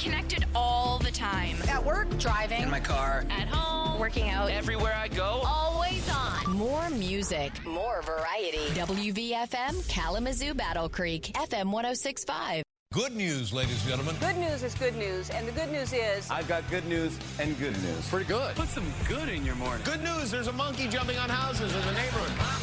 connected all the time. At work, driving, In my car. At home, working out. Everywhere I go. Always on. More music, more variety. WVFM Kalamazoo Battle Creek, FM 1065. Good news, ladies and gentlemen. Good news is good news, and the good news is I've got good news and good news. Pretty good. Put some good in your morning. Good news, there's a monkey jumping on houses in the neighborhood.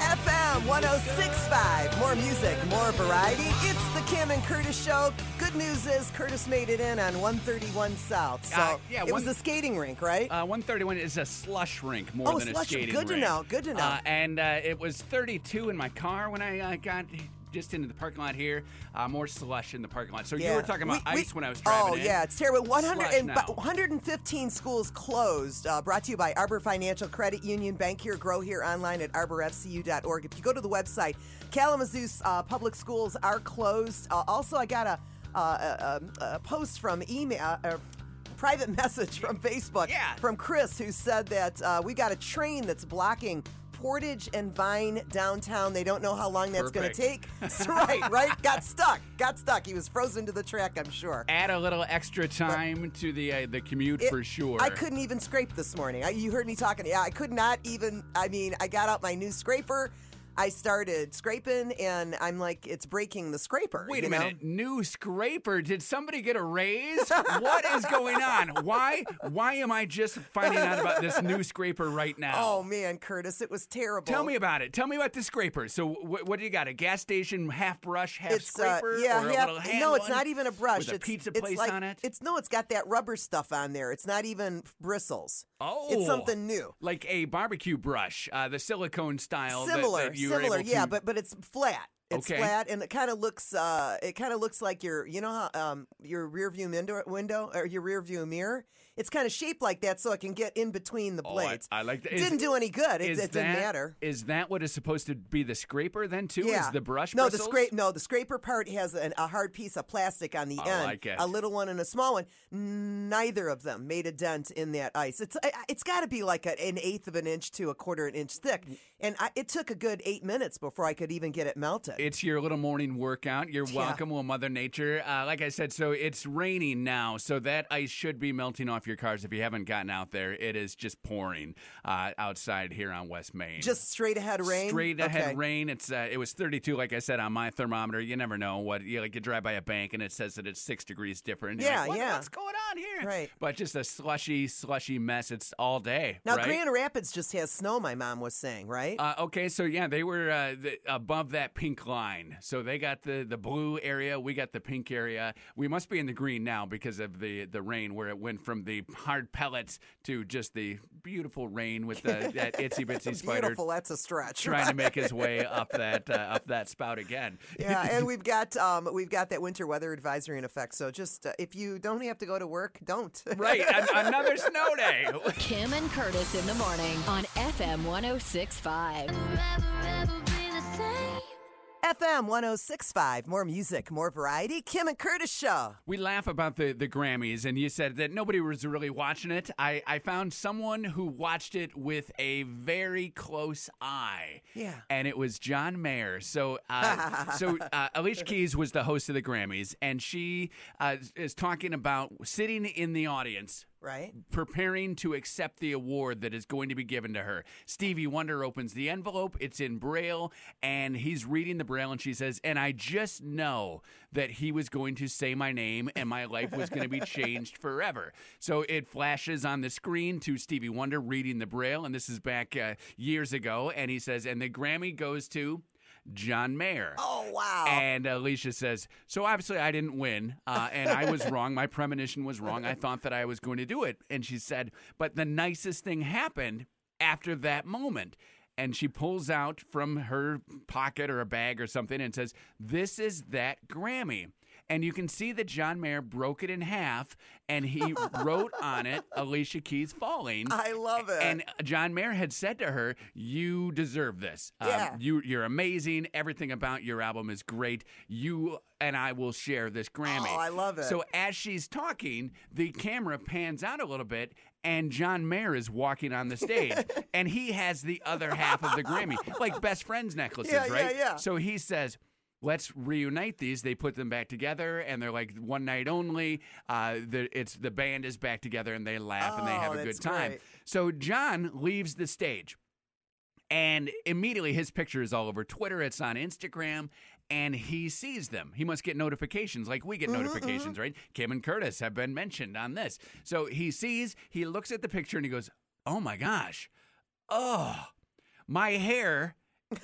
FM 1065. More music, more variety. It's the Kim and Curtis show. Good news is Curtis made it in on 131 South. So Uh, yeah, it was a skating rink, right? Uh, 131 is a slush rink more Oh, than slush- a skating rink. good to know, good to know. Uh, and uh, it was 32 in my car when I uh, got just into the parking lot here. Uh, more slush in the parking lot. So you were talking about We- we- ice when I was driving Oh, in. yeah, it's terrible. 100 and, 115 schools closed. Uh, brought to you by Arbor Financial Credit Union. Bank here, grow here online at arborfcu.org. If you go to the website, Kalamazoo's uh, public schools are closed. Uh, also, I got a, uh, a, a, a post from email. Uh, Private message from Facebook Yeah. from Chris who said that uh, we got a train that's blocking Portage and Vine downtown. They don't know how long that's going to take. That's right, right? Got stuck. Got stuck. He was frozen to the track, I'm sure. Add a little extra time to the uh, the commute It- for sure. I couldn't even scrape this morning. I, you heard me talking. Yeah, I could not even. I mean, I got out my new scraper. I started scraping, and I'm like, it's breaking the scraper. Wait you a know? minute, new scraper. Did somebody get a raise? what is going on? Why why am I just finding out about this new scraper right now? Oh man, Curtis, it was terrible. Tell me about it. Tell me about the scraper. So, wh- what do you got? A gas station half brush, half It's uh, scraper, a yeah. hand no, it's not even a brush. with a it's pizza it's place like, on it. It's no, it's got that rubber stuff on there. It's not even bristles. oh, it's something new. like a barbecue brush, uh, the silicone style. that- similar, that you similar, yeah, to- but but it's flat. It's Okay. flat, and it kind of looks. Uh, it kind of looks like your, you know, how um, your rear view window, window or your rear view mirror. It's kind of shaped like that, so it can get in between the Oh, I- blades. I like that. It Is- didn't do any good. It, it didn't that- matter. Is that what is supposed to be the scraper then too? Yeah, Is the brush? No, the bristles? scrape. No, the scraper part has an, a hard piece of plastic on the I end. like it. A little one and a small one. Neither of them made a dent in that ice. It's it's got to be like a, an eighth of an inch to a quarter of an inch thick, and I, it took a good eight minutes before I could even get it melted. It's your little morning workout. You're Yeah. welcome, well, Mother Nature. Uh, like I said, so it's raining now, so that ice should be melting off your cars. If you haven't gotten out there, it is just pouring uh, outside here on West Main. Just straight ahead rain. Straight ahead Okay. rain. It's uh, it was 32, like I said, on my thermometer. You never know what you like. You drive by a bank and it says that it's six degrees different. Yeah, like, what- yeah. What's going on here? Right. But just a slushy, slushy mess. It's all day. Now right? Grand Rapids just has snow. My mom was saying, right? Uh, okay, so yeah, they were uh, the, above that pink line. So they got the, the blue area, we got the pink area. We must be in the green now because of the, the rain, where it went from the hard pellets to just the beautiful rain with the, that itsy bitsy spider Beautiful. That's a stretch. trying to make his way up that uh, up that spout again. yeah, and we've got um, we've got that winter weather advisory in effect. So just uh, if you don't have to go to work, don't. right, an- another snow day. Kim and Curtis in the morning on FM 1065. FM 1065. More music, more variety. Kim and Curtis Show. We laugh about the, the Grammys, and you said that nobody was really watching it. I, I found someone who watched it with a very close eye. Yeah. And it was John Mayer. So, uh, so uh, Alicia Keys was the host of the Grammys, and she uh, is talking about sitting in the audience Right? preparing to accept the award that is going to be given to her. Stevie Wonder opens the envelope, it's in Braille, and he's reading the Braille, and she says, And I just know that he was going to say my name and my life was going to be changed forever. So it flashes on the screen to Stevie Wonder reading the Braille, and this is back uh, years ago, and he says, And the Grammy goes to. John Mayer. Oh, wow. And Alicia says, So obviously I didn't win, uh, and I was wrong. My premonition was wrong. I thought that I was going to do it. And she said, But the nicest thing happened after that moment. And she pulls out from her pocket or a bag or something and says, This is that Grammy. And you can see that John Mayer broke it in half and he wrote on it Alicia Keys Falling. I love it. And John Mayer had said to her, "You deserve this. Um, Yeah. you you're amazing. Everything about your album is great. You and I will share this Grammy." Oh, I love it. So as she's talking, the camera pans out a little bit. And John Mayer is walking on the stage, and he has the other half of the Grammy, like best friends necklaces, Yeah, yeah, right? yeah. So he says, let's reunite these. They put them back together, and they're like one night only. Uh, the it's the band is back together, and they laugh and they have Oh, a good time. great. So John leaves the stage, and immediately his picture is all over Twitter. It's on Instagram. And he sees them. He must get notifications like we get Mm-hmm, notifications, right? Kim and Curtis have been mentioned on this. So he sees, he looks at the picture and he goes, Oh my gosh. Oh, my hair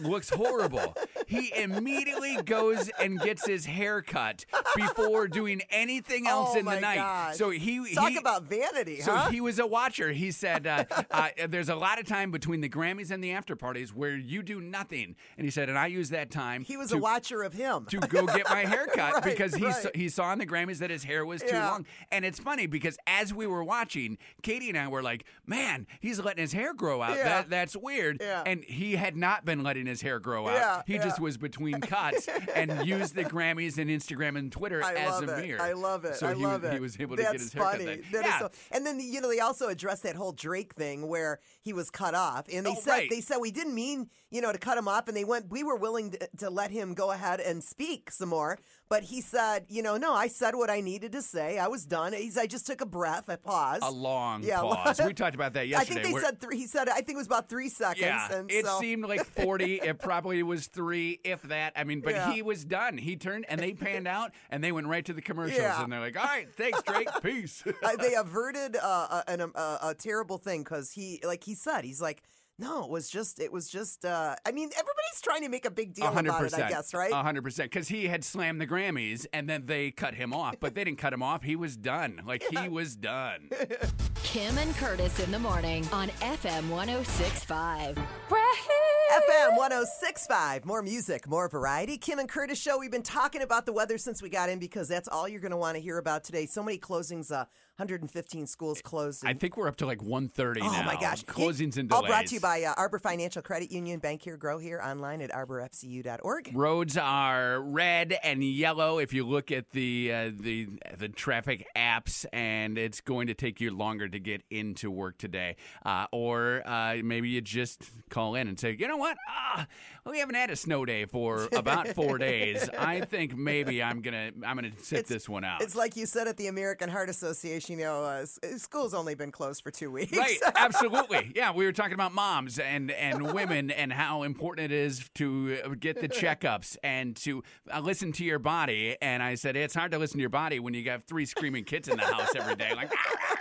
looks horrible. he immediately goes and gets his hair cut before doing anything else oh in the night. God. So he talk he, about vanity, so huh? he was a watcher. He said, uh, uh, "There's a lot of time between the Grammys and the after parties where you do nothing." And he said, "And I use that time he was to, a watcher of him. to go get my hair cut Right, because he saw, he saw in the Grammys that his hair was too Yeah. long." And it's funny because as we were watching, Katie and I were like, "Man, he's letting his hair grow out. Yeah. That that's weird." Yeah. And he had not been letting his hair grow out. Yeah, he yeah. just was between cuts and used the Grammys and Instagram and Twitter I as a mirror. I love it. So I he, love was- it. he was able That's to get his hair funny. cut. That yeah. so- and then you know they also addressed that whole Drake thing where he was cut off, and they Oh, said right. they said we didn't mean you know to cut him off, and they went we were willing to, to let him go ahead and speak some more, but he said you know no I said what I needed to say I was done. He's I just took a breath, I paused. a long Yeah, pause. we talked about that yesterday. I think they where- said three. He said I think it was about three seconds. yeah, it so, seemed like 40. it probably was three, if that. I mean, but Yeah. he was done. He turned and they panned out and they went right to the commercials. Yeah. And they're like, all right, thanks, Drake. Peace. uh, they averted uh, a, a, a terrible thing because he, like he said, he's like, no, it was just, it was just. Uh, I mean, everybody's trying to make a big deal hundred about it, percent. I guess, right? hundred percent. Because he had slammed the Grammys, and then they cut him off. But they didn't cut him off. He was done. Like he was done. Kim and Curtis in the morning on FM 1065. FM 1065. More music, more variety. Kim and Curtis show. We've been talking about the weather since we got in because that's all you're going to want to hear about today. So many closings, uh, 115 schools closed. I think we're up to like 130 Oh now. my gosh! Closings and All brought to you by uh, Arbor Financial Credit Union. Bank here, grow here. Online at arborfcu.org. Roads are red and yellow if you look at the uh, the the traffic apps, and it's going to take you longer to get into work today. Uh, or uh, maybe you just call in and say, you know what, ah, we haven't had a snow day for about four days. I think maybe I'm gonna I'm gonna sit It's- this one out. It's like you said at the American Heart Association. You know, uh, school's only been closed for two weeks. Right, absolutely. Yeah, we were talking about moms and and women and how important it is to uh, get the checkups and to uh, listen to your body. And I said it's hard to listen to your body when you got three screaming kids in the house every day. Like,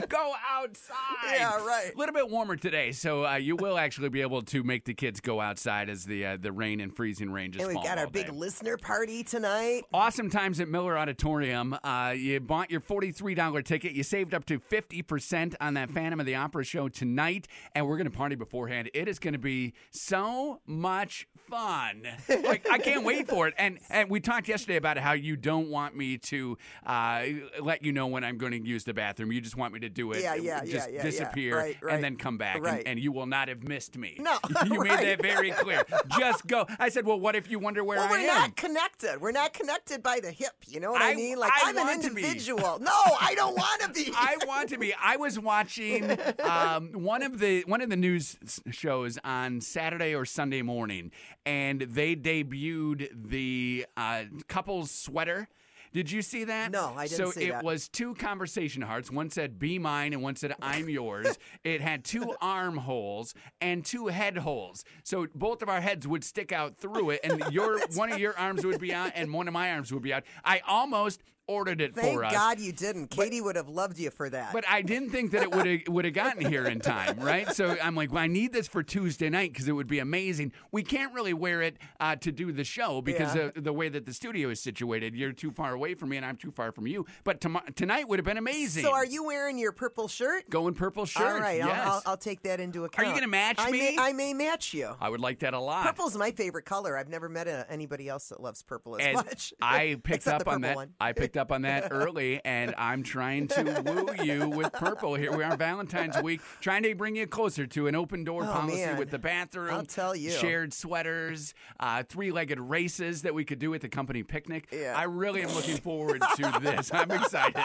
go outside. Yeah, right. A little bit warmer today, so uh, you will actually be able to make the kids go outside as the uh, the rain and freezing rain just and we've got our big day. listener party tonight. Awesome times at Miller Auditorium. Uh, you bought your $43 ticket. You saved up to 50% on that Phantom of the Opera show tonight, and we're going to party beforehand. It is going to be so much fun. like, I can't wait for it. And and we talked yesterday about how you don't want me to uh, let you know when I'm going to use the bathroom. You just want me to do it. Yeah, yeah, just yeah, yeah, yeah. disappear Right, right. and then come back. and- Right. And, you will not have missed me. No, you made that very clear. Just go. I said, well, what if you wonder where Well, I we're am? not connected. We're not connected by the hip. You know what I, I- mean? Like I I'm an want to be. individual. No, I don't want to be. I want to be. I was watching um, one of the one of the news shows on Saturday or Sunday morning, and they debuted the uh, couple's sweater. Did you see that? No, I didn't so see that. So it was two conversation hearts. One said "Be mine" and one said "I'm yours." it had two arm holes and two head holes. So both of our heads would stick out through it, and your one of your arms would be out, and one of my arms would be out. I almost ordered it Thank for us. Thank God you didn't. Katie would have loved you for that. But I didn't think that it would have would have gotten here in time, right? So I'm like, well, I need this for Tuesday night because it would be amazing. We can't really wear it uh, to do the show because Yeah. of the way that the studio is situated. You're too far away from me, and I'm too far from you. But tom- tonight would have been amazing. so are you wearing your purple shirt? going purple shirt? All right, yes. I'll, I'll, I'll take that into account. Are you gonna match I me? May, I may match you. I would like that a lot. Purple's my favorite color. I've never met a, anybody else that loves purple as And much. I picked up on that. one. I picked up on that early, and I'm trying to woo you with purple. Here we are, Valentine's week, trying to bring you closer to an open door Oh, policy man. with the bathroom. I'll tell you. shared sweaters, uh, three-legged races that we could do at the company picnic. Yeah. I really am looking forward to this. I'm excited.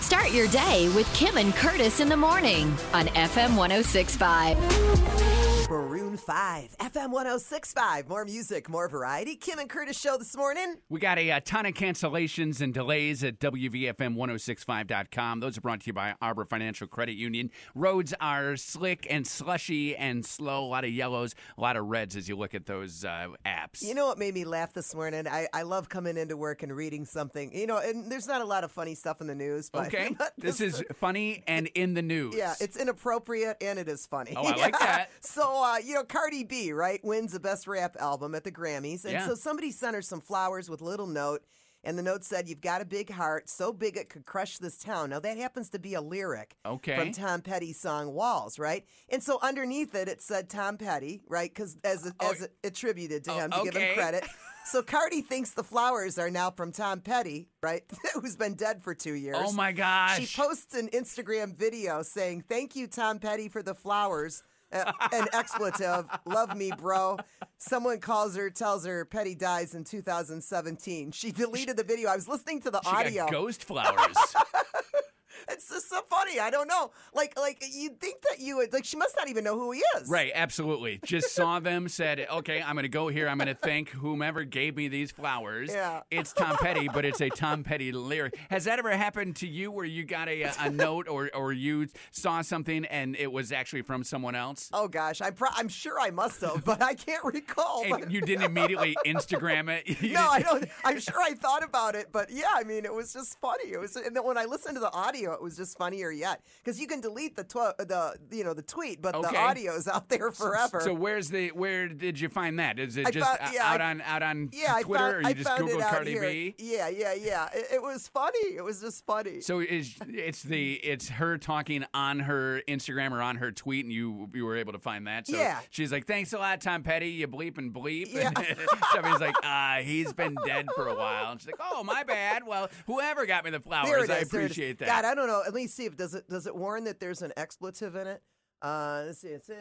Start your day with Kim and Curtis in the morning on FM 1065. Maroon Maroon 5, FM 1065. More music, more variety. Kim and Curtis show this morning. We got a, uh ton of cancellations and delays at WVFM1065.com. Those are brought to you by Arbor Financial Credit Union. Roads are slick and slushy and slow. A lot of yellows, a lot of reds as you look at those uh, apps. You know what made me laugh this morning? I, I love coming into work and reading something. You know, and there's not a lot of funny stuff in the news, but, okay, this is funny and in the news. Yeah, it's inappropriate and it is funny. Oh, I like that. So, uh, you know, Cardi B, right, wins the best rap album at the Grammys. And Yeah. so somebody sent her some flowers with a little note. And the note said, You've got a big heart, so big it could crush this town. Now, that happens to be a lyric Okay. from Tom Petty's song Walls, right? And so underneath it, it said Tom Petty, right? Because as, Oh, as attributed to oh, him to give him credit. So Cardi thinks the flowers are now from Tom Petty, right? Who's been dead for two years. Oh my gosh. She posts an Instagram video saying, Thank you, Tom Petty, for the flowers. An expletive. Love me, bro. Someone calls her, tells her Petty dies in 2017. She deleted the video. I was listening to the She audio. got ghost flowers. It's just so funny. I don't know. Like, like you'd think that you would like. She must not even know who he is. right, absolutely. Just saw them, said, okay, I'm going to go here. I'm going to thank whomever gave me these flowers. Yeah. It's Tom Petty, but it's a Tom Petty lyric. Has that ever happened to you where you got a, a note or, or you saw something and it was actually from someone else? Oh gosh, I'm pro- I'm sure I must have, but I can't recall. And you didn't immediately Instagram it? You no, I don't. I'm sure I thought about it, but yeah, I mean, it was just funny. It was, and then when I listened to the audio, it was just funnier yet because you can delete the tw- the you know the tweet, but the audio is out there forever. So where's the where did you find that? Is it I just found- uh, yeah, out I- on out on yeah, Twitter found, or you I just Google Cardi here. B? Yeah, yeah, yeah. It, it was funny. It was just funny. So is it's the it's her talking on her Instagram or on her tweet, and you you were able to find that. So Yeah. she's like, "Thanks a lot, Tom Petty. You bleep and bleep." Yeah. And Stephanie's like, "Ah, he's been dead for a while." And she's like, "Oh, my bad. Well, whoever got me the flowers. I there it is. appreciate that." God, I don't know. Let me see if does it does it warn that there's an expletive in it. Uh, let's see. It's, uh,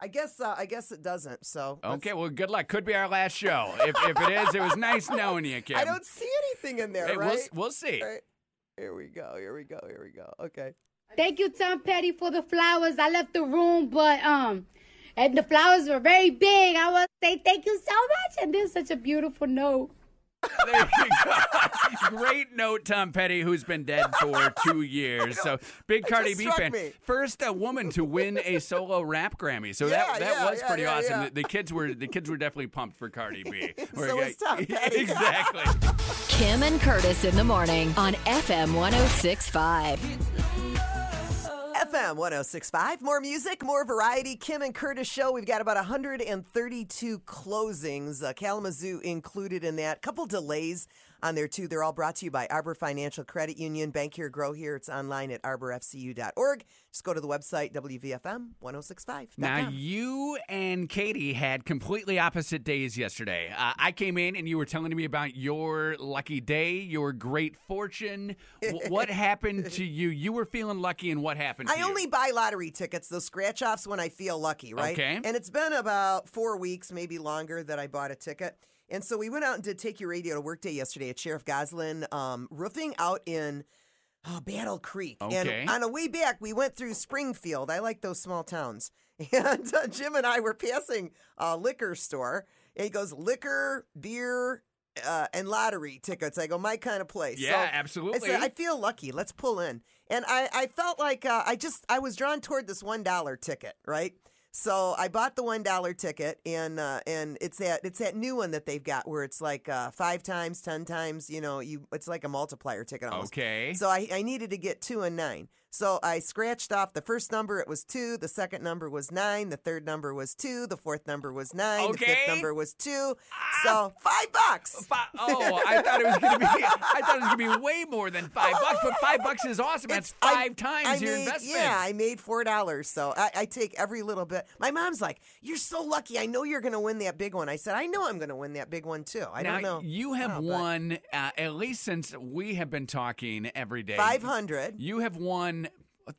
I guess uh, I guess it doesn't. So let's- Okay, well, good luck. Could be our last show. If, if it is, it was nice knowing you, Kim. I don't see anything in there. Hey, right? we'll, we'll see. All right. Here we go. Here we go. Here we go. Okay. Thank you, Tom Petty, for the flowers. I left the room, but um, and the flowers were very big. I want to say thank you so much, and this is such a beautiful note. There you go. Great note, Tom Petty, who's been dead for two years. So big It Cardi B fan. me. First a woman to win a solo rap Grammy. So Yeah, that that yeah, was yeah, pretty yeah, awesome. yeah. The, the kids were the kids were definitely pumped for Cardi B. So was Tom Petty. exactly. Kim and Curtis in the morning on FM 1065. FM 1065. More music, more variety. Kim and Curtis show. We've got about 132 closings, uh, Kalamazoo included in that. Couple delays on there, too. They're all brought to you by Arbor Financial Credit Union. Bank here, grow here. It's online at arborfcu.org. Just go to the website, WVFM1065. Now you and Katie had completely opposite days yesterday. Uh, I came in and you were telling me about your lucky day, your great fortune. W- what happened to you? You were feeling lucky, and what happened? To I you? only buy lottery tickets, those scratch offs, when I feel lucky, right? Okay. And it's been about four weeks, maybe longer, that I bought a ticket. And so we went out and did Take Your Radio to Work Day yesterday at Sheriff Goslin um, Roofing out in oh, Battle Creek. Okay. And on the way back, we went through Springfield. I like those small towns. And uh, Jim and I were passing a liquor store. And he goes, liquor, beer, uh, and lottery tickets. I go, my kind of place. Yeah, So absolutely. I said, I feel lucky. Let's pull in. And I, I felt like uh, I just, I was drawn toward this $1 ticket, right? So I bought the one dollar ticket, and uh, and it's that it's that new one that they've got where it's like uh, five times, ten times. You know, you it's like a multiplier ticket almost. Okay. So I, I needed to get two and nine. So I scratched off the first number. It was two. The second number was nine. The third number was two. The fourth number was nine. The fifth number was two. So five bucks. Fi- oh, I thought it was gonna be. I thought it was gonna be way more than five bucks, but five bucks is awesome. That's five I- times I your made- investment. Yeah, I made four dollars. So I, I take every little bit. My mom's like, "You're so lucky. I know you're going to win that big one." I said, "I know I'm going to win that big one too. I now don't know." you have but- won uh, at least since we have been talking every day. Five hundred. You have won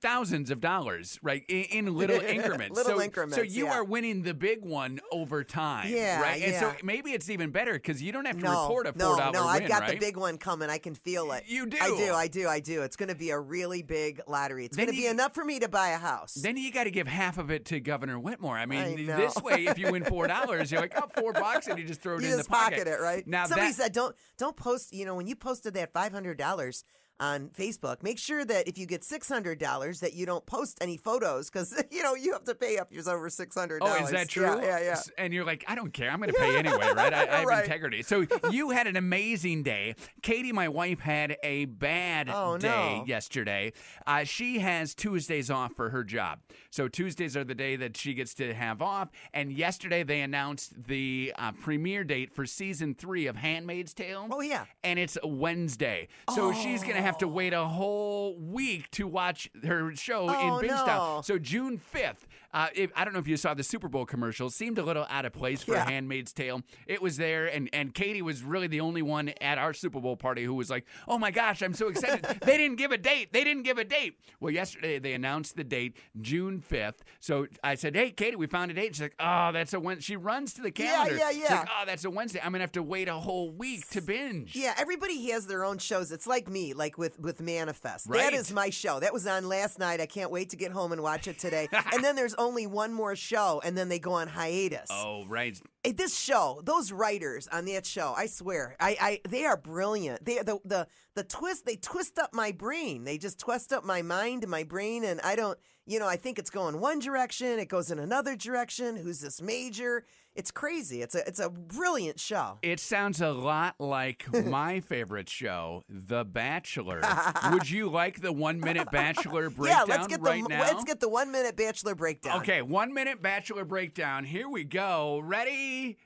thousands of dollars, right, in, in little increments. Little so, increments, So you yeah. are winning the big one over time, Yeah, right? And so maybe it's even better because you don't have to no, report a no, four dollar no, win, I've got right? the big one coming. I can feel it. You do. I do. I do. I do. It's going to be a really big lottery. It's going to be enough for me to buy a house. Then you got to give half of it to Governor Whitmer. I mean, I this way, if you win four dollars, you're like, oh, four bucks, and you just throw it you in the pocket. pocket it, right? Now Somebody that, said don't don't post. You know, when you posted that five hundred dollars on Facebook, make sure that if you get six hundred dollars, that you don't post any photos because you know you have to pay up yours over six hundred. Oh, is that true? Yeah, yeah. yeah. And you're like, I don't care. I'm going to pay anyway, right? I, I have Right. integrity. So you had an amazing day. Katie, my wife, had a bad Oh, day no. yesterday. Uh, she has Tuesdays off for her job. So Tuesdays are the day that she gets to have off. And yesterday they announced the uh, premiere date for season three of Handmaid's Tale. Oh, yeah. And it's Wednesday. So she's going to have to wait a whole week to watch her show Oh, in Bingstown. no. So June 5th, uh, if, I don't know if you saw the Super Bowl commercial, seemed a little out of place for Yeah. Handmaid's Tale. It was there, and, and Katie was really the only one at our Super Bowl party who was like, oh my gosh, I'm so excited. they didn't give a date. They didn't give a date. Well, yesterday they announced the date, June 5th. So I said, hey, Katie, we found a date. She's like, oh, that's a Wednesday. She runs to the Yeah, calendar. yeah, She's yeah. like, oh, that's a Wednesday. I'm going to have to wait a whole week to binge. Yeah, everybody has their own shows. It's like me, like with with Manifest. Right. That is my show. That was on last night. I can't wait to get home and watch it today. and then there's only one more show, and then they go on hiatus. Oh, right. This show, those writers on that show, I swear, I, I they are brilliant. They the the the twist they twist up my brain. They just twist up my mind and my brain, and I don't, you know, I think it's going one direction, it goes in another direction. Who's this major? It's crazy. It's a it's a brilliant show. It sounds a lot like my favorite show, The Bachelor. Would you like the one minute Bachelor breakdown yeah, let's get right the now? let's get the one minute bachelor breakdown. okay, one minute Bachelor breakdown. Here we go. Ready?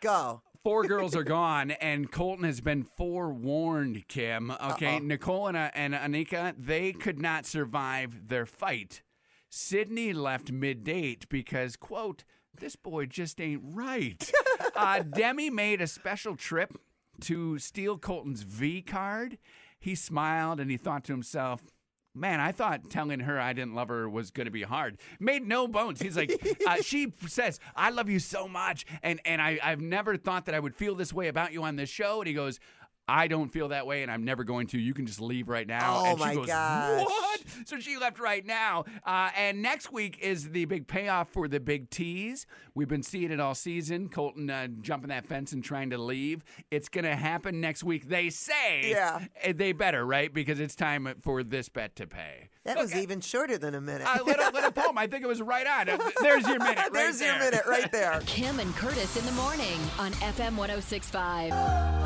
go. Four girls are gone, and Colton has been forewarned, Kim. Okay, Nicole and, uh, and Onyeka, they could not survive their fight. Sydney left mid date because, quote, this boy just ain't right. uh, Demi made a special trip to steal Colton's V card. He smiled and he thought to himself, Man, I thought telling her I didn't love her was going to be hard. Made no bones. He's like, uh, she says, "I love you so much," and and I I've never thought that I would feel this way about you on this show. And he goes, "I don't feel that way, and I'm never going to. You can just leave right now." Oh, and she my goes, gosh. What? So she left right now. Uh, and next week is the big payoff for the big tease. We've been seeing it all season. Colton uh, jumping that fence and trying to leave. It's going to happen next week. They say. Yeah. Uh, They better, right? Because it's time for this bet to pay. That was even shorter than a minute. Uh, little, little poem. I think it was right on. Uh, There's your minute. Right There's your minute right there. Kim and Curtis in the morning on FM 1065.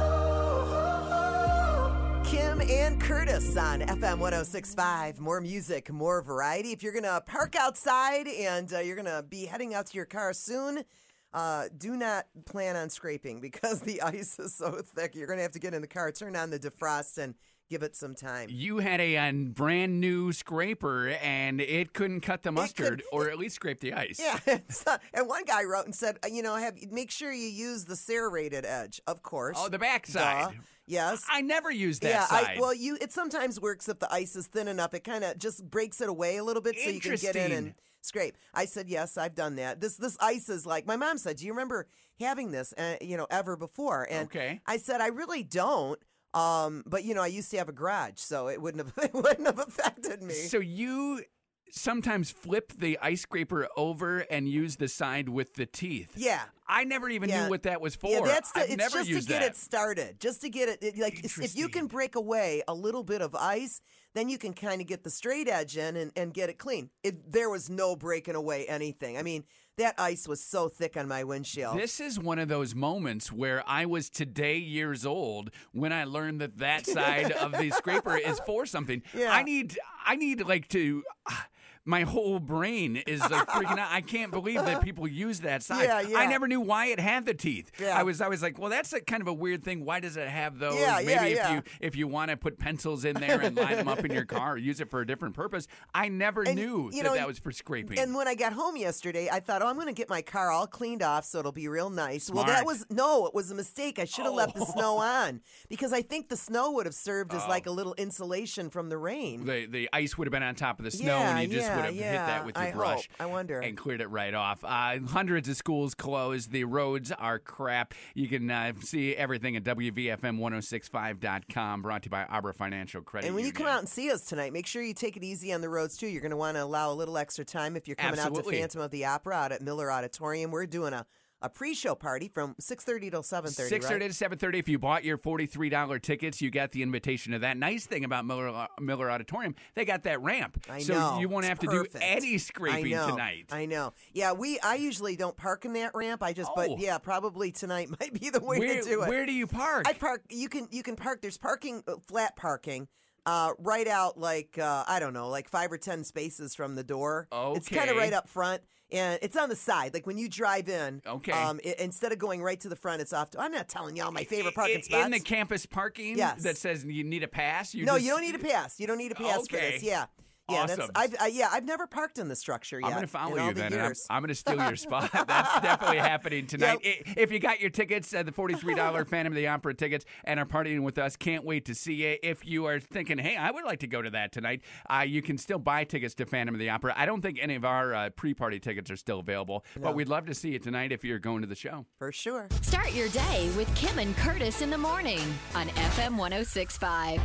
Kim and Curtis on FM 1065. More music, more variety. If you're going to park outside and uh, you're going to be heading out to your car soon, uh, do not plan on scraping because the ice is so thick. You're going to have to get in the car, turn on the defrost, and give it some time. You had a, uh brand new scraper, and it couldn't cut the mustard, could- or at least scrape the ice. Yeah, so- and one guy wrote and said, uh, you know, have make sure you use the serrated edge, of course. Oh, the backside. Duh. Yes. I never use that yeah, side. I, well, you it sometimes works if the ice is thin enough. It kind of just breaks it away a little bit, so you can get in and scrape. I said yes, I've done that. This this ice is like my mom said. Do you remember having this? Uh, you know, ever before? And Okay. I said I really don't. Um, but you know, I used to have a garage, so it wouldn't have it wouldn't have affected me. So you sometimes flip the ice scraper over and use the side with the teeth. yeah. I never even Yeah. knew what that was for. Yeah, that's the, I've it's never just to get that. it started, just to get it, it like if you can break away a little bit of ice, then you can kind of get the straight edge in and, and get it clean. It, there was no breaking away anything. I mean, that ice was so thick on my windshield. This is one of those moments where I was today years old when I learned that that side of the scraper is for something. Yeah. I need, I need like to. My whole brain is like freaking out. I can't believe that people use that sign. Yeah, yeah. I never knew why it had the teeth. Yeah. I was I was like, well, that's a kind of a weird thing. Why does it have those? Yeah, Maybe yeah, if yeah. you if you want to put pencils in there and line them up in your car or use it for a different purpose. I never And, knew that know, that was for scraping. And when I got home yesterday, I thought, oh, I'm going to get my car all cleaned off so it'll be real nice. Well, that was no, it was a mistake. I should have left the Oh. snow on because I think the snow would have served as oh. like a little insulation from the rain. the the ice would have been on top of the snow, and you just would have hit that with your I brush. hope. I wonder. and cleared it right off. Uh, hundreds of schools closed. The roads are crap. You can uh, see everything at WVFM1065.com. Brought to you by Arbor Financial Credit. And when you come out and see us tonight, make sure you take it easy on the roads too. You're going to want to allow a little extra time if you're coming out to Phantom of the Opera out at Miller Auditorium. We're doing a, a pre-show party from 6:30 till 7:30. Six thirty to seven thirty. If you bought your forty three dollar tickets, you got the invitation to that. Nice thing about Miller uh, Miller Auditorium, they got that ramp, I so know. you won't It's have to perfect. do any scraping I know. tonight. I know. Yeah, we. I usually don't park in that ramp. I just. Oh. But yeah, probably tonight might be the way where, to do it. where do you park? I park. You can. You can park. There's parking. uh, Flat parking. Uh, right out like uh, I don't know, like five or ten spaces from the door. Oh it's kind of right up front, and it's on the side. Like when you drive in. Okay. Um, i- instead of going right to the front, it's off. To, I'm not telling y'all my favorite parking in, spots. in the campus parking Yes. that says you need a pass. You no, just- you don't need a pass. You don't need a pass for this. Yeah. Yeah, that's, Awesome. I've, I, yeah, I've never parked in the structure yet. I'm going to follow you the then. and I'm, years. I'm going to steal your spot. That's definitely happening tonight. Yep. I- If you got your tickets, uh, the $43 Phantom of the Opera tickets, and are partying with us, can't wait to see you. If you are thinking, hey, I would like to go to that tonight, uh, you can still buy tickets to Phantom of the Opera. I don't think any of our uh, pre party tickets are still available, but we'd love to see you tonight if you're going to the show. for sure. Start your day with Kim and Curtis in the morning on FM 1065.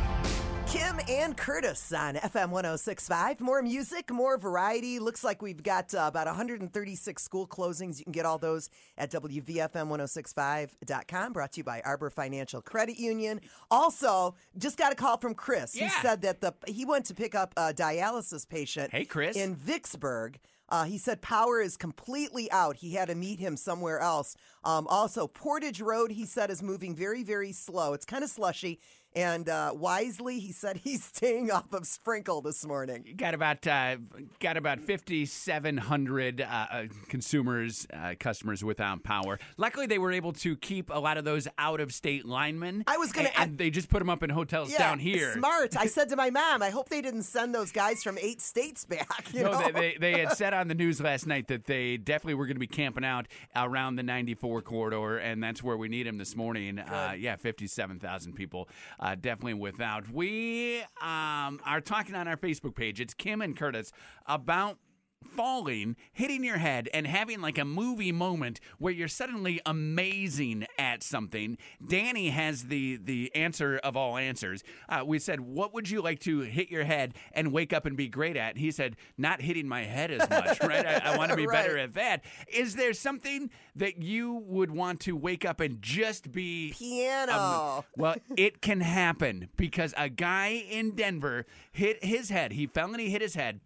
Kim and Curtis on FM 1065. More music, more variety. Looks like we've got uh, about 136 school closings. You can get all those at WVFM1065.com. Brought to you by Arbor Financial Credit Union. Also, just got a call from Chris. Yeah. He said that the he went to pick up a dialysis patient Hey, Chris. in Vicksburg. Uh, he said power is completely out. He had to meet him somewhere else. Um, also, Portage Road, he said, is moving very, very slow. It's kind of slushy. And uh, wisely, he said he's staying off of Sprinkle this morning. Got about uh, got about fifty seven hundred uh, uh, consumers uh, customers without power. Luckily, they were able to keep a lot of those out of state linemen. I was gonna- and, and they just put them up in hotels down here. Smart. I said to my mom, I hope they didn't send those guys from eight states back. You No, know? they, they, they had said on the news last night that they definitely were going to be camping out around the 94 corridor, and that's where we need them this morning. Uh, yeah, 57,000 people uh, definitely without. We um, are talking on our Facebook page. It's Kim and Curtis about falling, hitting your head, and having like a movie moment where you're suddenly amazing at something. Danny has the the answer of all answers. Uh, we said, "What would you like to hit your head and wake up and be great at?" He said, "Not hitting my head as much. right? I, I want to be better at that." Is there something that you would want to wake up and just be? Piano. Um, well, it can happen because a guy in Denver hit his head. He fell and he hit his head,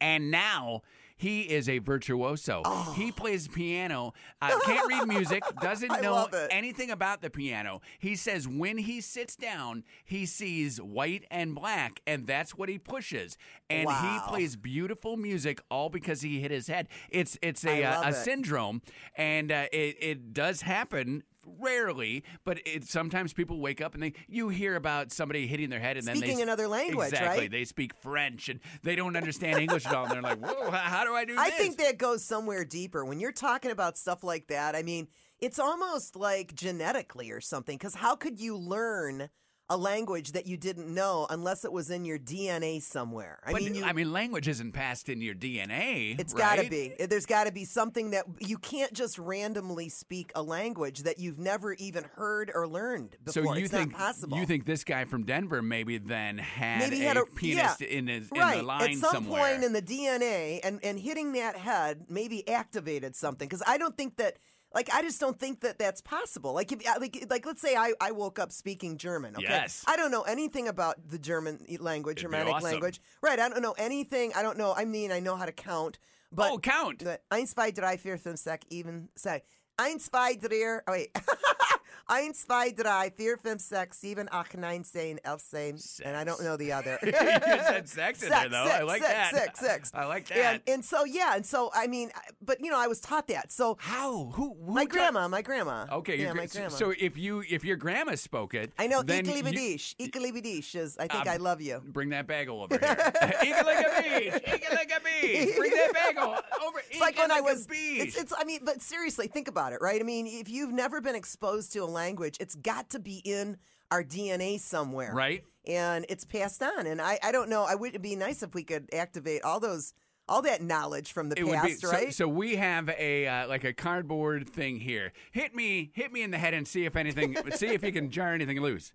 and now he is a virtuoso. He plays piano, uh, can't read music, doesn't Oh. Know anything about the piano. He says when he sits down, he sees white and black, and that's what he pushes. And Wow. he plays beautiful music all because he hit his head. It's it's a uh, a syndrome, and uh, it it does happen. Rarely, but it, sometimes people wake up and they you hear about somebody hitting their head and then Speaking another language, exactly right? they speak French and they don't understand English at all and they're like whoa how, how do I do I this? think that goes somewhere deeper. When you're talking about stuff like that, I mean, it's almost like genetically or something. Because how could you learn a language that you didn't know unless it was in your DNA somewhere? I but, mean, you, I mean language isn't passed in your DNA. It's right? got to be. Eh, there's got to be something that you can't just randomly speak a language that you've never even heard or learned before. So you it's think not possible. you think this guy from Denver maybe then had Maybe he a, had a pianist yeah, in his right. in the line At some somewhere? point in the DNA and and hitting that head maybe activated something because I don't think that. Like I just don't think that that's possible. Like if uh, like like let's say I, I woke up speaking German. Okay, Yes. I don't know anything about the German language, It'd Germanic awesome. language. Right. I don't know anything. I don't know. I mean, I know how to count. But oh, count. the eins, zwei, drei, vier, fünf, sechs, even, say. Eins, zwei, drei, oh, wait. Eins, zwei, drei, vier, fünf, sechs, sieben, acht, nine, zehn, elf, zehn, and I don't know the other. you said sex in there, though. six, I like six, that. six, six. I like that. And, and so yeah, and so I mean, but you know, I was taught that. So How? Who? who my grandma, my grandma. Okay, yeah, your, my grandma. So if you if your grandma spoke it, I know then. Ikalibidish is. I think Um, I love you. Bring that bagel over here. It beach. Eat it like a beach. Bring that bagel over. It's like when I was. Beach. It's, it's. I mean, but seriously, think about it, right? I mean, if you've never been exposed to a language, it's got to be in our DNA somewhere, Right. And it's passed on. And I, I don't know. I would it'd be nice if we could activate all those, all that knowledge from the It past, be so, right? so. We have a uh, like a cardboard thing here. Hit me, hit me in the head, and see if anything. see if you can jar anything loose.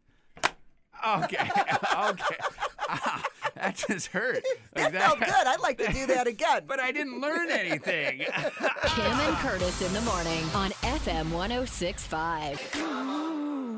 Okay, okay. Ah, that just hurt. Like that felt good. I'd like to do that again. But I didn't learn anything. Kim and Curtis in the morning on FM 1065.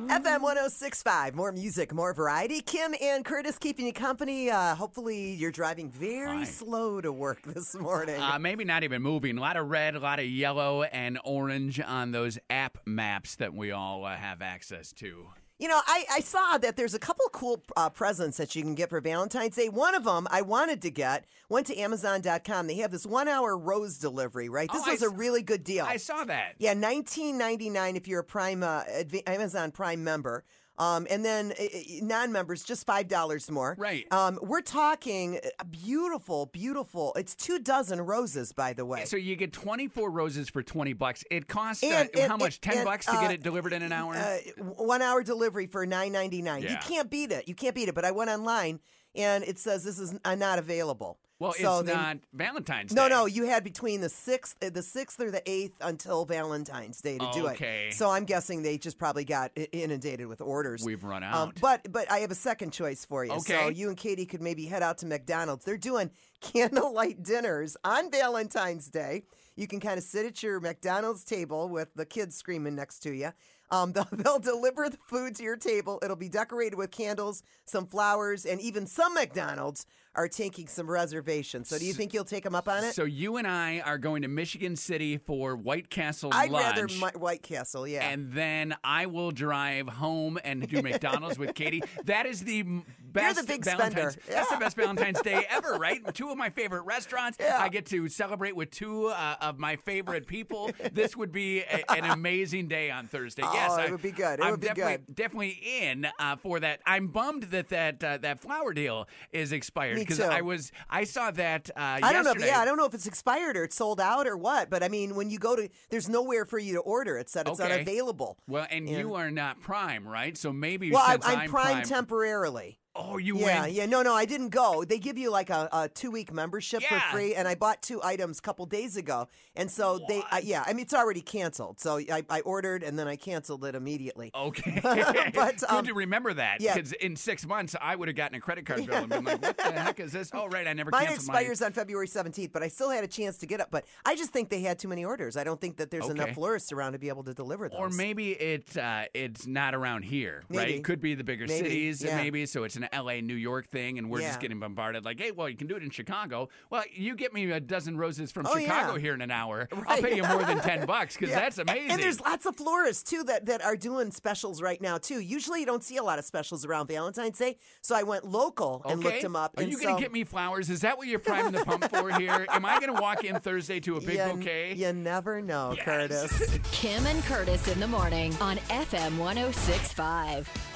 FM 1065. More music, more variety. Kim and Curtis keeping you company. Uh, hopefully, you're driving very Fine. slow to work this morning. Uh, maybe not even moving. A lot of red, a lot of yellow, and orange on those app maps that we all uh, have access to. You know, I, I saw that there's a couple cool uh, presents that you can get for Valentine's Day. One of them I wanted to get, went to Amazon.com. They have this one hour rose delivery, right? This Oh, I was a s- really good deal. I saw that. Yeah, nineteen ninety nine if you're a Prime uh, Amazon Prime member. Um, and then uh, non-members just five dollars more. Right. Um, we're talking a beautiful, beautiful. It's two dozen roses, by the way. So you get 24 roses for 20 bucks. It costs uh, And- and- how much? 10 and, bucks to uh, get it delivered in an hour? Uh, one hour delivery for nine ninety nine. You can't beat it. You can't beat it. But I went online and it says this is uh, not available. Well, so it's not Valentine's Day. No, no, you had between the sixth, the sixth or the eighth until Valentine's Day to do it. Okay. it. So I'm guessing they just probably got inundated with orders. We've run Um, out. but but I have a second choice for you. So Okay. you and Katie could maybe head out to McDonald's. They're doing candlelight dinners on Valentine's Day. You can kind of sit at your McDonald's table with the kids screaming next to you. Um, they'll, they'll deliver the food to your table. It'll be decorated with candles, some flowers, and even some McDonald's are taking some reservations. So do you think you'll take them up on it? So you and I are going to Michigan City for White Castle I'd lunch. rather Mi- White Castle, yeah. and then I will drive home and do McDonald's with Katie. That is the m- best the big Valentine's. spender. That's the best Valentine's Day ever, right? Two of my favorite restaurants. Yeah. I get to celebrate with two uh, of my favorite people. This would be a, an amazing day on Thursday. yes, Oh, it I- would be good. It I'm would be definitely, good. Definitely in uh, for that. I'm bummed that that uh, that flower deal is expired Me because. I was I saw that. Uh, I don't know. If, yeah, I don't know if it's expired or it's sold out or what. But I mean, when you go to, there's nowhere for you to order. It said it's Okay. unavailable. Well, and Yeah. you are not Prime, right? So maybe Well, I, I'm I'm prime, temporarily. Oh, you Yeah, went. yeah. Yeah, no, no, I didn't go. They give you like a, a two week membership Yeah. for free, and I bought two items a couple days ago, and so they, uh, yeah. I mean, it's already canceled. So I, I ordered and then I canceled it immediately. Okay. But, Good um, to remember that. yeah. Because in six months, I would have gotten a credit card bill and been like, what the heck is this? Oh, right. I never Mine expires on February 17th, but I still had a chance to get it. But I just think they had too many orders. I don't think that there's enough florists around to be able to deliver those. Or maybe it uh, it's not around here, right? It could be the bigger Maybe, cities, yeah. maybe. So it's an LA, New York thing, and we're Yeah. just getting bombarded. Like, hey, well, you can do it in Chicago. Well, you get me a dozen roses from Oh, Chicago yeah. here in an hour. I'll pay you more than ten bucks because Yeah. that's amazing. And there's lots of florists too that, that are doing specials right now too. Usually you don't see a lot of specials around Valentine's Day, so I went local and looked them up. Are and you so, going to get me flowers? Is that what you're priming the pump for here? Am I going to walk in Thursday to a big you, bouquet? You never know, Yes. Curtis. Kim and Curtis in the morning on FM 1065.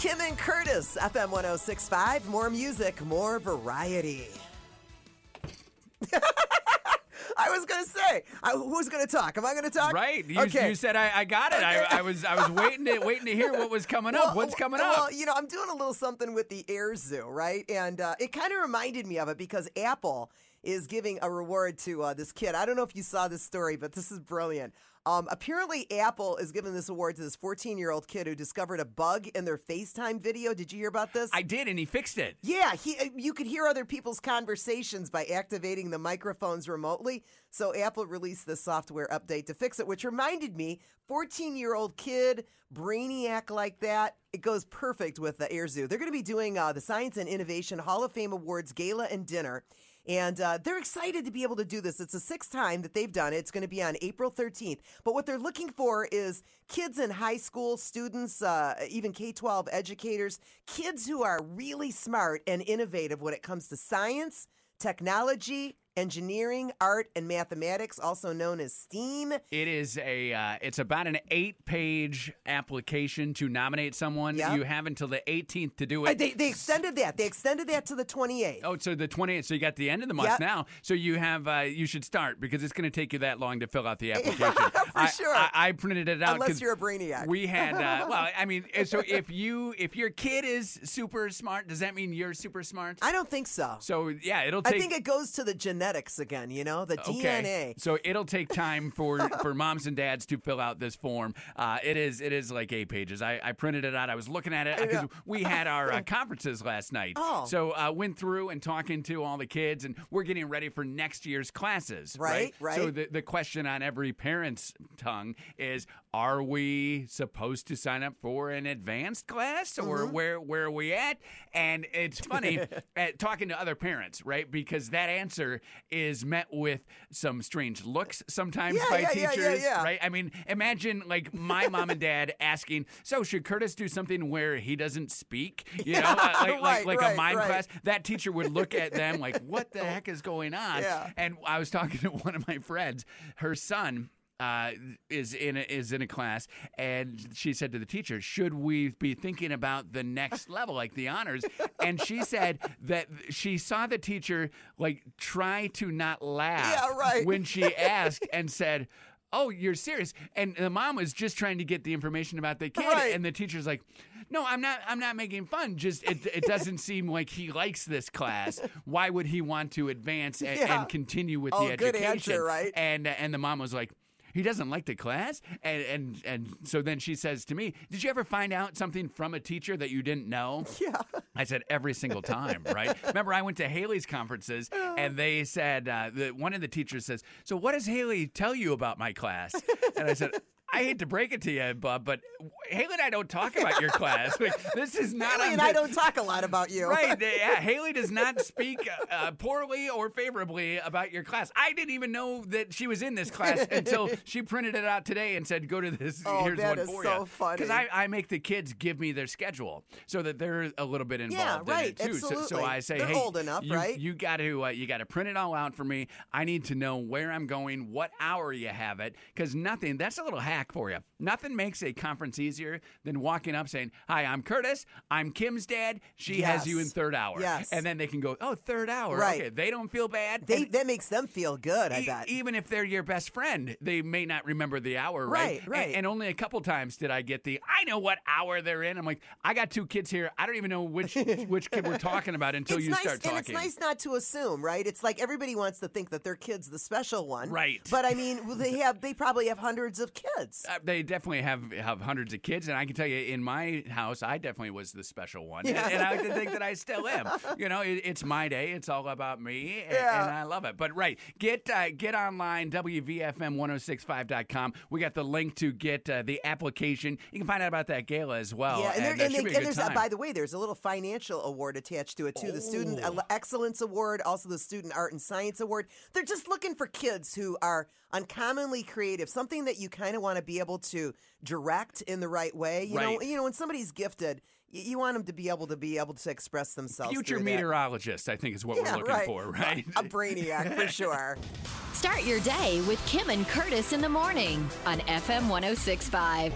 Kim and Curtis, FM 1065. More music, more variety. I was going to say, I, who's going to talk? Am I going to talk? Right. You, okay. you said I, I got it. I, I was I was waiting to waiting to hear what was coming up. What's coming well, up? Well, you know, I'm doing a little something with the Air Zoo, right? And uh, it kind of reminded me of it because Apple is giving a reward to uh, this kid. I don't know if you saw this story, but this is brilliant. Um, apparently, Apple is giving this award to this 14 year old kid who discovered a bug in their FaceTime video. Did you hear about this? I did, and he fixed it. Yeah, he, uh, you could hear other people's conversations by activating the microphones remotely. So Apple released this software update to fix it, which reminded me 14 year old kid, brainiac like that. It goes perfect with the Air Zoo. They're going to be doing uh, the Science and Innovation Hall of Fame Awards Gala and Dinner. And uh, they're excited to be able to do this. It's the sixth time that they've done it. It's going to be on April 13th. But what they're looking for is kids in high school, students, uh, even K 12 educators, kids who are really smart and innovative when it comes to science, technology, engineering, art, and mathematics, also known as STEAM. It is a. Uh, it's about an eight-page application to nominate someone. Yep. You have until the 18th to do Uh, it. They, they extended that. They extended that to the 28th. Oh, so the 28th. So you got the end of the month Yep. now. So you have. Uh, you should start because it's going to take you that long to fill out the application. For I, sure. I, I printed it out. Unless you're a brainiac. We had. Uh, well, I mean, so if you if your kid is super smart, does that mean you're super smart? I don't think so. so yeah, it'll Take, I think it goes to the genetics again, you know, the Okay. DNA. So it'll take time for for moms and dads to fill out this form. Uh, it is it is like eight pages. I, I printed it out. I was looking at it because we had our uh, conferences last night. Oh. So uh, went through and talking to all the kids, and we're getting ready for next year's classes. Right, So right. the the question on every parent's tongue is: Are we supposed to sign up for an advanced class, or Mm-hmm. where where are we at? And it's funny at talking to other parents, right? Because that answer is met with some strange looks sometimes Yeah, by yeah, teachers, yeah, yeah. right? I mean, imagine like my mom and dad asking, "So should Curtis do something where he doesn't speak?" You know, uh, like like, right, a mind right. class. That teacher would look at them like, "What the heck is going on?" And I was talking to one of my friends. Her son uh, is in a, is in a class, and she said to the teacher, "Should we be thinking about the next level, like the honors?" And she said that she saw the teacher like try to not laugh Yeah, right. when she asked and said. Oh, you're serious? And the mom was just trying to get the information about the kid, Right. and the teacher's like, "No, I'm not. I'm not making fun. Just it, it doesn't seem like he likes this class. Why would he want to advance and, Yeah. and continue with Oh, the good education?" answer, right? And and the mom was like, he doesn't like the class, and and and so then she says to me, "Did you ever find out something from a teacher that you didn't know?" Yeah. I said every single time, right? Remember, I went to Haley's conferences, and they said uh, the, one of the teachers says, "So what does Haley tell you about my class?" And I said. I hate to break it to you, Bob, but Haley and I don't talk about your class. Like, this is not. Haley and the- I don't talk a lot about you. Right. Yeah. Haley does not speak uh, poorly or favorably about your class. I didn't even know that she was in this class until she printed it out today and said, "Go to this. Oh, Here's that one is for so you." funny. Because I, I make the kids give me their schedule so that they're a little bit involved Yeah, right, in it too. So, so. I say, They're "Hey, old enough, you, right? You got to uh, you got to print it all out for me. I need to know where I'm going, what hour you have it, because nothing. That's a little hack for you. Nothing makes a conference easier than walking up saying, "Hi, I'm Curtis. I'm Kim's dad. She has you in third hour." Yes. And then they can go, "Oh, third hour. Right. Okay." They don't feel bad. They, And that makes them feel good, I e- bet. Even if they're your best friend, they may not remember the hour, right? Right, right. And, and only a couple times did I get the, I know what hour they're in. I'm like, I got two kids here. I don't even know which which kid we're talking about until it's you nice, start talking. and it's nice not to assume, right? It's like everybody wants to think that their kid's the special one, Right. But I mean, they have they probably have hundreds of kids. Uh, they definitely have have hundreds of kids, and I can tell you, in my house, I definitely was the special one, Yeah. and, and I like to think that I still am. You know, it, it's my day; it's all about me, and, Yeah. and I love it. But right, get uh, get online wvfm1065.com. We got the link to get uh, the application. You can find out about that gala as well. yeah, and, there, uh, and, they, and there's time. by the way, there's a little financial award attached to it too. The Student. Excellence Award, also the Student Art and Science Award. They're just looking for kids who are uncommonly creative, something that you kind of want to be able to direct in the right way. You know, you know, when somebody's gifted, you, you want them to be able to be able to express themselves. Future through that. meteorologist, I think, is what Yeah, we're looking right. for, right? A brainiac for sure. Start your day with Kim and Curtis in the morning on FM 1065.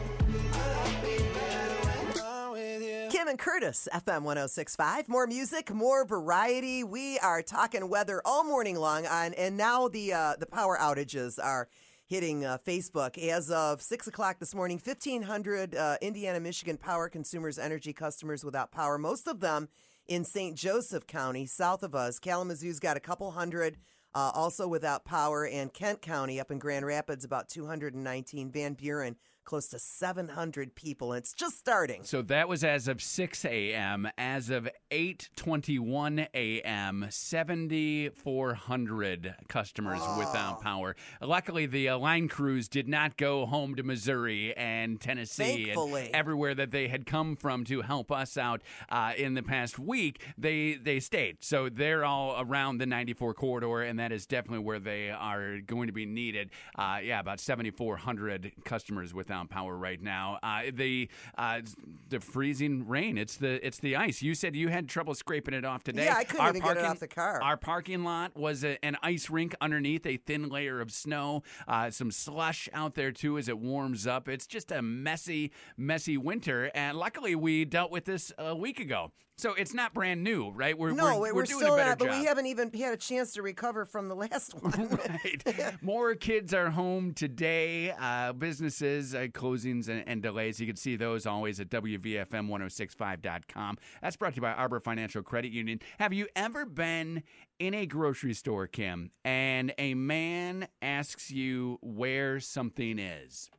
Kim and Curtis, FM 1065. More music, more variety. We are talking weather all morning long on, and now the uh, the power outages are hitting uh, Facebook. As of 6 o'clock this morning, 1,500 uh, Indiana, Michigan power consumers, energy customers without power, most of them in St. Joseph County, south of us. Kalamazoo's got a couple hundred. Uh, also without power, and Kent County up in Grand Rapids, about 219. Van Buren, close to 700 people. And it's just starting. So that was as of 6 a.m. As of 8:21 a.m., 7,400 customers without power. Luckily, the uh, line crews did not go home to Missouri and Tennessee Thankfully. and everywhere that they had come from to help us out uh, in the past week. They they stayed, so they're all around the 94 corridor, and that is definitely where they are going to be needed. Uh, yeah, about 7,400 customers without power right now. Uh, the uh, the freezing rain. It's the it's the ice. You said you had trouble scraping it off today. Yeah, I couldn't even get it off the car. Our parking lot was a, an ice rink underneath a thin layer of snow. Uh, some slush out there too as it warms up. It's just a messy, messy winter. And luckily, we dealt with this a week ago. So it's not brand new, right? We're, No, we're, we're, doing still a better not, but job. we haven't even had a chance to recover from the last one. right. More kids are home today. Uh, businesses, uh, closings, and, and delays. You can see those always at WVFM1065.com. That's brought to you by Arbor Financial Credit Union. Have you ever been in a grocery store, Kim, and a man asks you where something is?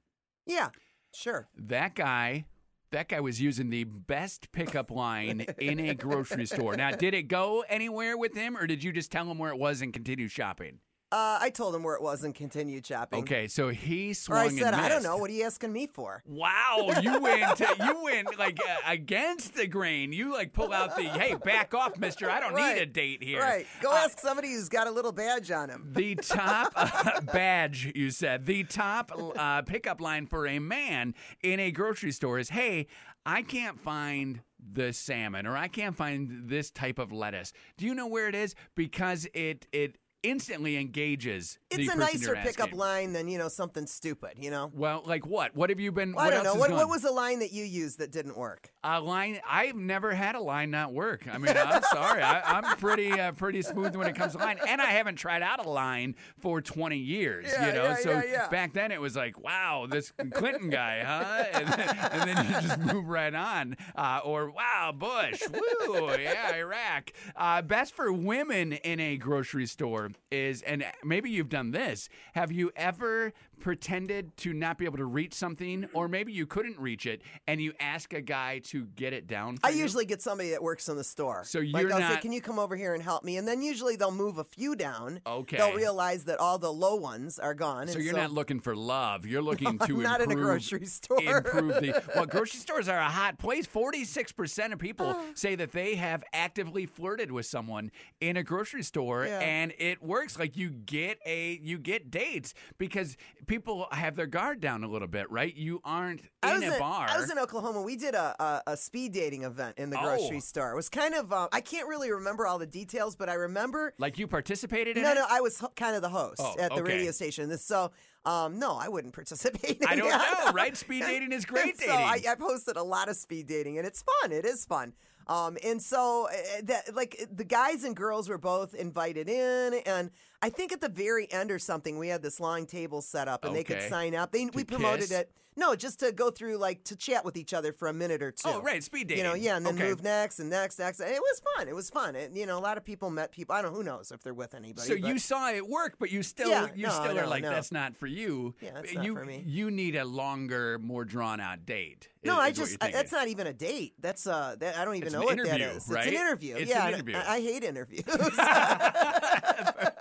yeah, sure. That guy. That guy was using the best pickup line in a grocery store. Now, did it go anywhere with him, or did you just tell him where it was and continue shopping? Uh, I told him where it was and continued shopping. Okay, so he Or swung I said, I don't know. What are you asking me for? Wow, you went you went like uh, against the grain. You like pull out the hey, back off, Mister. I don't Right. need a date here. Right. Go Uh, ask somebody who's got a little badge on him. the top uh, badge, you said. The top uh, pickup line for a man in a grocery store is, "Hey, I can't find." The salmon, or I can't find this type of lettuce. Do you know where it is? Because it it instantly engages. It's a nicer pickup asking. line than, you know, something stupid, you know? Well, like what? What have you been? I what don't else know. What, what was the line that you used that didn't work? A line. I've never had a line not work. I mean, I'm sorry. I, I'm pretty uh, pretty smooth when it comes to line, and I haven't tried out a line for 20 years. Yeah, you know, yeah, so yeah. back then it was like, wow, this Clinton guy, huh? And then, and then you just move right on. Uh, or wow, Bush, woo, yeah, Iraq. Uh, best for women in a grocery store is, and maybe you've done this. Have you ever pretended to not be able to reach something, or maybe you couldn't reach it, and you ask a guy to get it down? For I you? usually get somebody that works in the store. So you're I'll say, not- "Can you come over here and help me?" And then usually they'll move a few down. Okay. They'll realize that all the low ones are gone. So you're not looking for love. You're looking to Not in a improve- grocery store. improve the well. Grocery stores are a hot place. Forty six percent of people say that they have actively flirted with someone in a grocery store, Yeah. and it works. Like you get a you get dates because people have their guard down a little bit, right? You aren't I in was a in, bar. I was in Oklahoma. We did a, a, a speed dating event in the Oh. grocery store. It was kind of uh, I can't really remember all the details, but I remember. like you participated in No, it. no, I was ho- kind of the host Oh, at the okay. radio station. So, um, no, I wouldn't participate. In I don't that. know, right? Speed dating is great And so I, dating. I posted a lot of speed dating, and it's fun. It is fun. Um, and so uh, that like the guys and girls were both invited in, and I think at the very end or something, we had this long table set up, and they could sign up. They we promoted it. No, just to go through like to chat with each other for a minute or two. Oh, right, speed dating. You know, yeah, and then Okay. move next and next, next. It was fun. It was fun. It, you know, a lot of people met people. I don't. know Who knows if they're with anybody? So you saw it work, but you still Yeah, you no, still are like no. that's not for you. Yeah, that's not you for me. you need a longer, more drawn out date. No, I just I, that's not even a date. That's uh, that, I don't even It's know an what interview, that is. right? It's an interview. It's yeah, an interview. I, I hate interviews.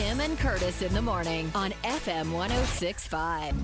Kim and Curtis in the morning on FM 1065.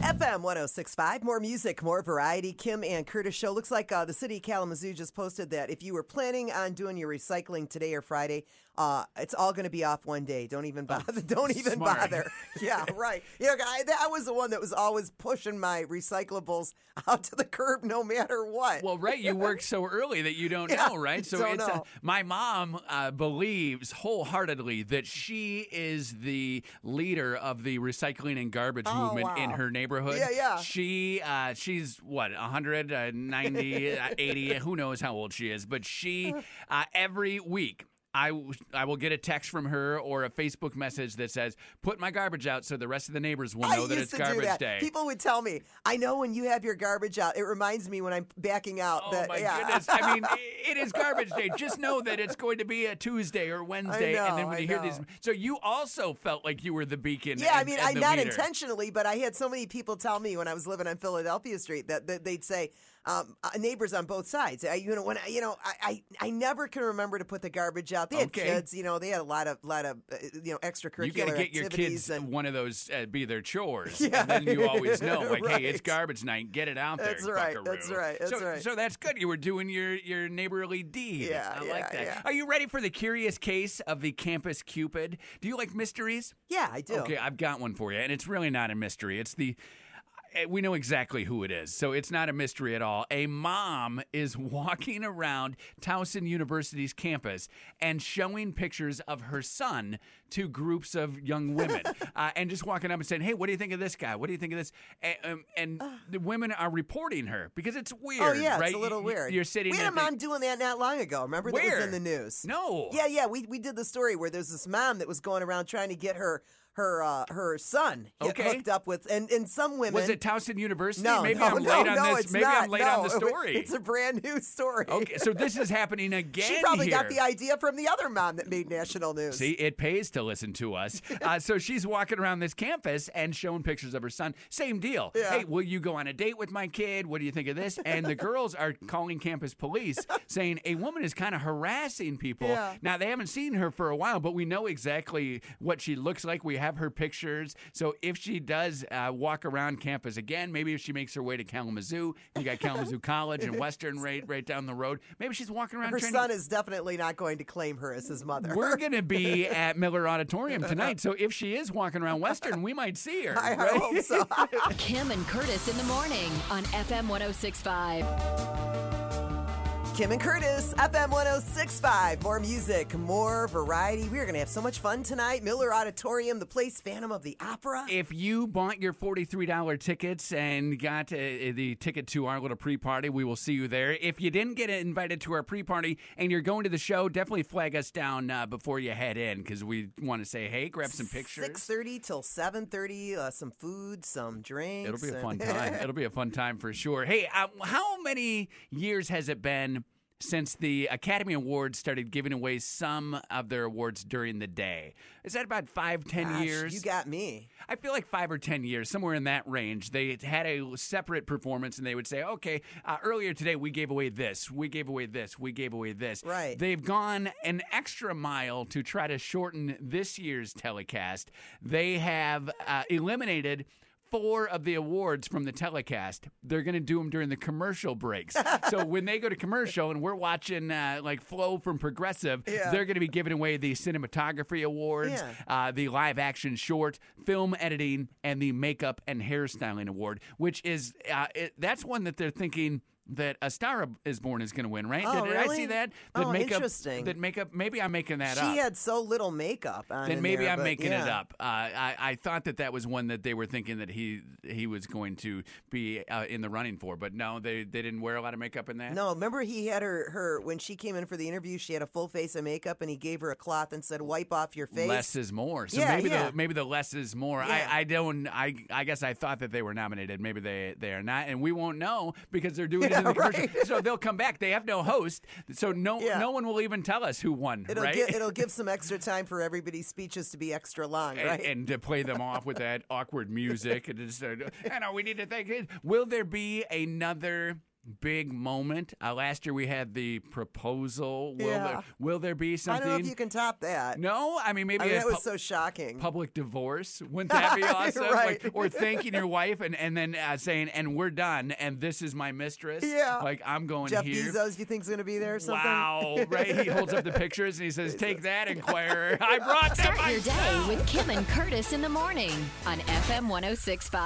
FM 1065, more music, more variety. Kim and Curtis show. Looks like uh, the city of Kalamazoo just posted that if you were planning on doing your recycling today or Friday, uh, it's all going to be off one day. Don't even bother. Don't even smart. bother. Yeah, right. You know, I, that was the one that was always pushing my recyclables out to the curb no matter what. Well, right, you work so early that you don't Yeah, know, right? So it's know. my mom uh, believes wholeheartedly that she is the leader of the recycling and garbage Oh, movement in her neighborhood. Yeah, yeah. She uh, she's what 100, uh, 90, uh, 80, who knows how old she is, but she uh, every week I, w- I will get a text from her or a Facebook message that says, "Put my garbage out so the rest of the neighbors will I know that used it's to do garbage that. day." People would tell me, "I know when you have your garbage out." It reminds me when I'm backing out. Oh that, my yeah. goodness! I mean, it is garbage day. Just know that it's going to be a Tuesday or Wednesday, and then when I you hear these, so you also felt like you were the beacon. Yeah, I mean, I not leader. intentionally, but I had so many people tell me when I was living on Philadelphia Street that, that they'd say um, uh, neighbors on both sides. I, you know, when I, you know, I, I I never can remember to put the garbage out. They had Okay. kids, you know, they had a lot of lot of uh, you know extracurricular You got to get your kids and one of those uh, be their chores, Yeah. and then you always know, like, hey, it's garbage night. Get it out there. That's right, buckaroo. that's right, that's so, right. So that's good. You were doing your your neighborly deed. Yeah, I yeah, like that. yeah. Are you ready for the curious case of the campus cupid? Do you like mysteries? yeah, I do. Okay, I've got one for you, and it's really not a mystery. It's the we know exactly who it is, so it's not a mystery at all. A mom is walking around Towson University's campus and showing pictures of her son to groups of young women, uh, and just walking up and saying, "Hey, what do you think of this guy? What do you think of this?" And, um, and the women are reporting her because it's weird. Oh yeah, right? it's a little weird. You're sitting. We had a mom doing that not long ago. Remember that Where? was in the news. No. Yeah, yeah. We we did the story where there's this mom that was going around trying to get her her uh, her son Okay. hooked up with, and and some women. Was it Towson University? No, maybe no, I'm no, late on no, this. it's Maybe not. I'm late no, on the story. It's a brand new story. Okay, so this is happening again. She probably got the idea from the other mom that made national news. See, it pays to listen to us. Uh, so she's walking around this campus and showing pictures of her son. Same deal. Yeah. Hey, will you go on a date with my kid? What do you think of this? And the girls are calling campus police saying a woman is kind of harassing people. Yeah. Now, they haven't seen her for a while, but we know exactly what she looks like. We have her pictures. So if she does uh, walk around campus again, maybe if she makes her way to Kalamazoo, you got Kalamazoo College and Western right, right down the road. Maybe she's walking around her trying son to is definitely not going to claim her as his mother. we're going to be at Miller Auditorium tonight, so if she is walking around Western, we might see her. I right? hope so. Kim and Curtis in the morning on FM 1065. Kim and Curtis, FM 1065. More music, more variety. We are going to have so much fun tonight. Miller Auditorium, the place Phantom of the Opera. If you bought your $43 tickets and got uh, the ticket to our little pre party, we will see you there. If you didn't get invited to our pre party and you're going to the show, definitely flag us down uh, before you head in because we want to say, hey, grab some pictures. 6.30 till 7.30, uh, some food, some drinks. It'll be a fun time. It'll be a fun time for sure. Hey, uh, how many years has it been since the Academy Awards started giving away some of their awards during the day? Is that about five, ten Gosh, years? You got me. I feel like five or ten years, somewhere in that range. They had a separate performance, and they would say, "Okay, uh, earlier today we gave away this, we gave away this, we gave away this." Right. They've gone an extra mile to try to shorten this year's telecast. They have uh, eliminated. Four of the awards from the telecast, they're going to do them during the commercial breaks. so when they go to commercial and we're watching uh, like Flo from Progressive, Yeah. they're going to be giving away the cinematography awards, Yeah. uh, the live action short, film editing, and the makeup and hairstyling award, which is uh, it, that's one that they're thinking that A Star Is Born is going to win, right? Oh, Did, did I see that? Oh, makeup, interesting. That makeup. Maybe I'm making that She up. She had so little makeup on then maybe there, I'm making it up. Uh, I, I thought that that was one that they were thinking that he he was going to be uh, in the running for, but no, they they didn't wear a lot of makeup in that. No, remember he had her her when she came in for the interview. She had a full face of makeup, and he gave her a cloth and said, "Wipe off your face." Less is more. So Yeah, maybe yeah. the maybe the less is more. Yeah. I, I don't I I guess I thought that they were nominated. Maybe they they are not, and we won't know because they're doing it in the commercial. right. So they'll come back. They have no host, so no Yeah. no one will even tell us who won. It'll right? give it'll give some extra time for everybody's speeches to be extra long, and, right? and to play them off with that awkward music. And just, uh, I know we need to think. Will there be another? Big moment. Uh, last year we had the proposal. Will Yeah. there will there be something? I don't know if you can top that. no, I mean maybe I mean, a that was pu- so shocking. public divorce. Wouldn't that be awesome? Right. Like, or thanking your wife and, and then uh, saying, and we're done, and this is my mistress. Yeah. Like, I'm going Jeff here. Bezos, you think's going to be there or something? Wow, right? He holds up the pictures and he says, Take that, Enquirer. I brought them Start your myself. day with Kim and Curtis in the morning on FM 1065.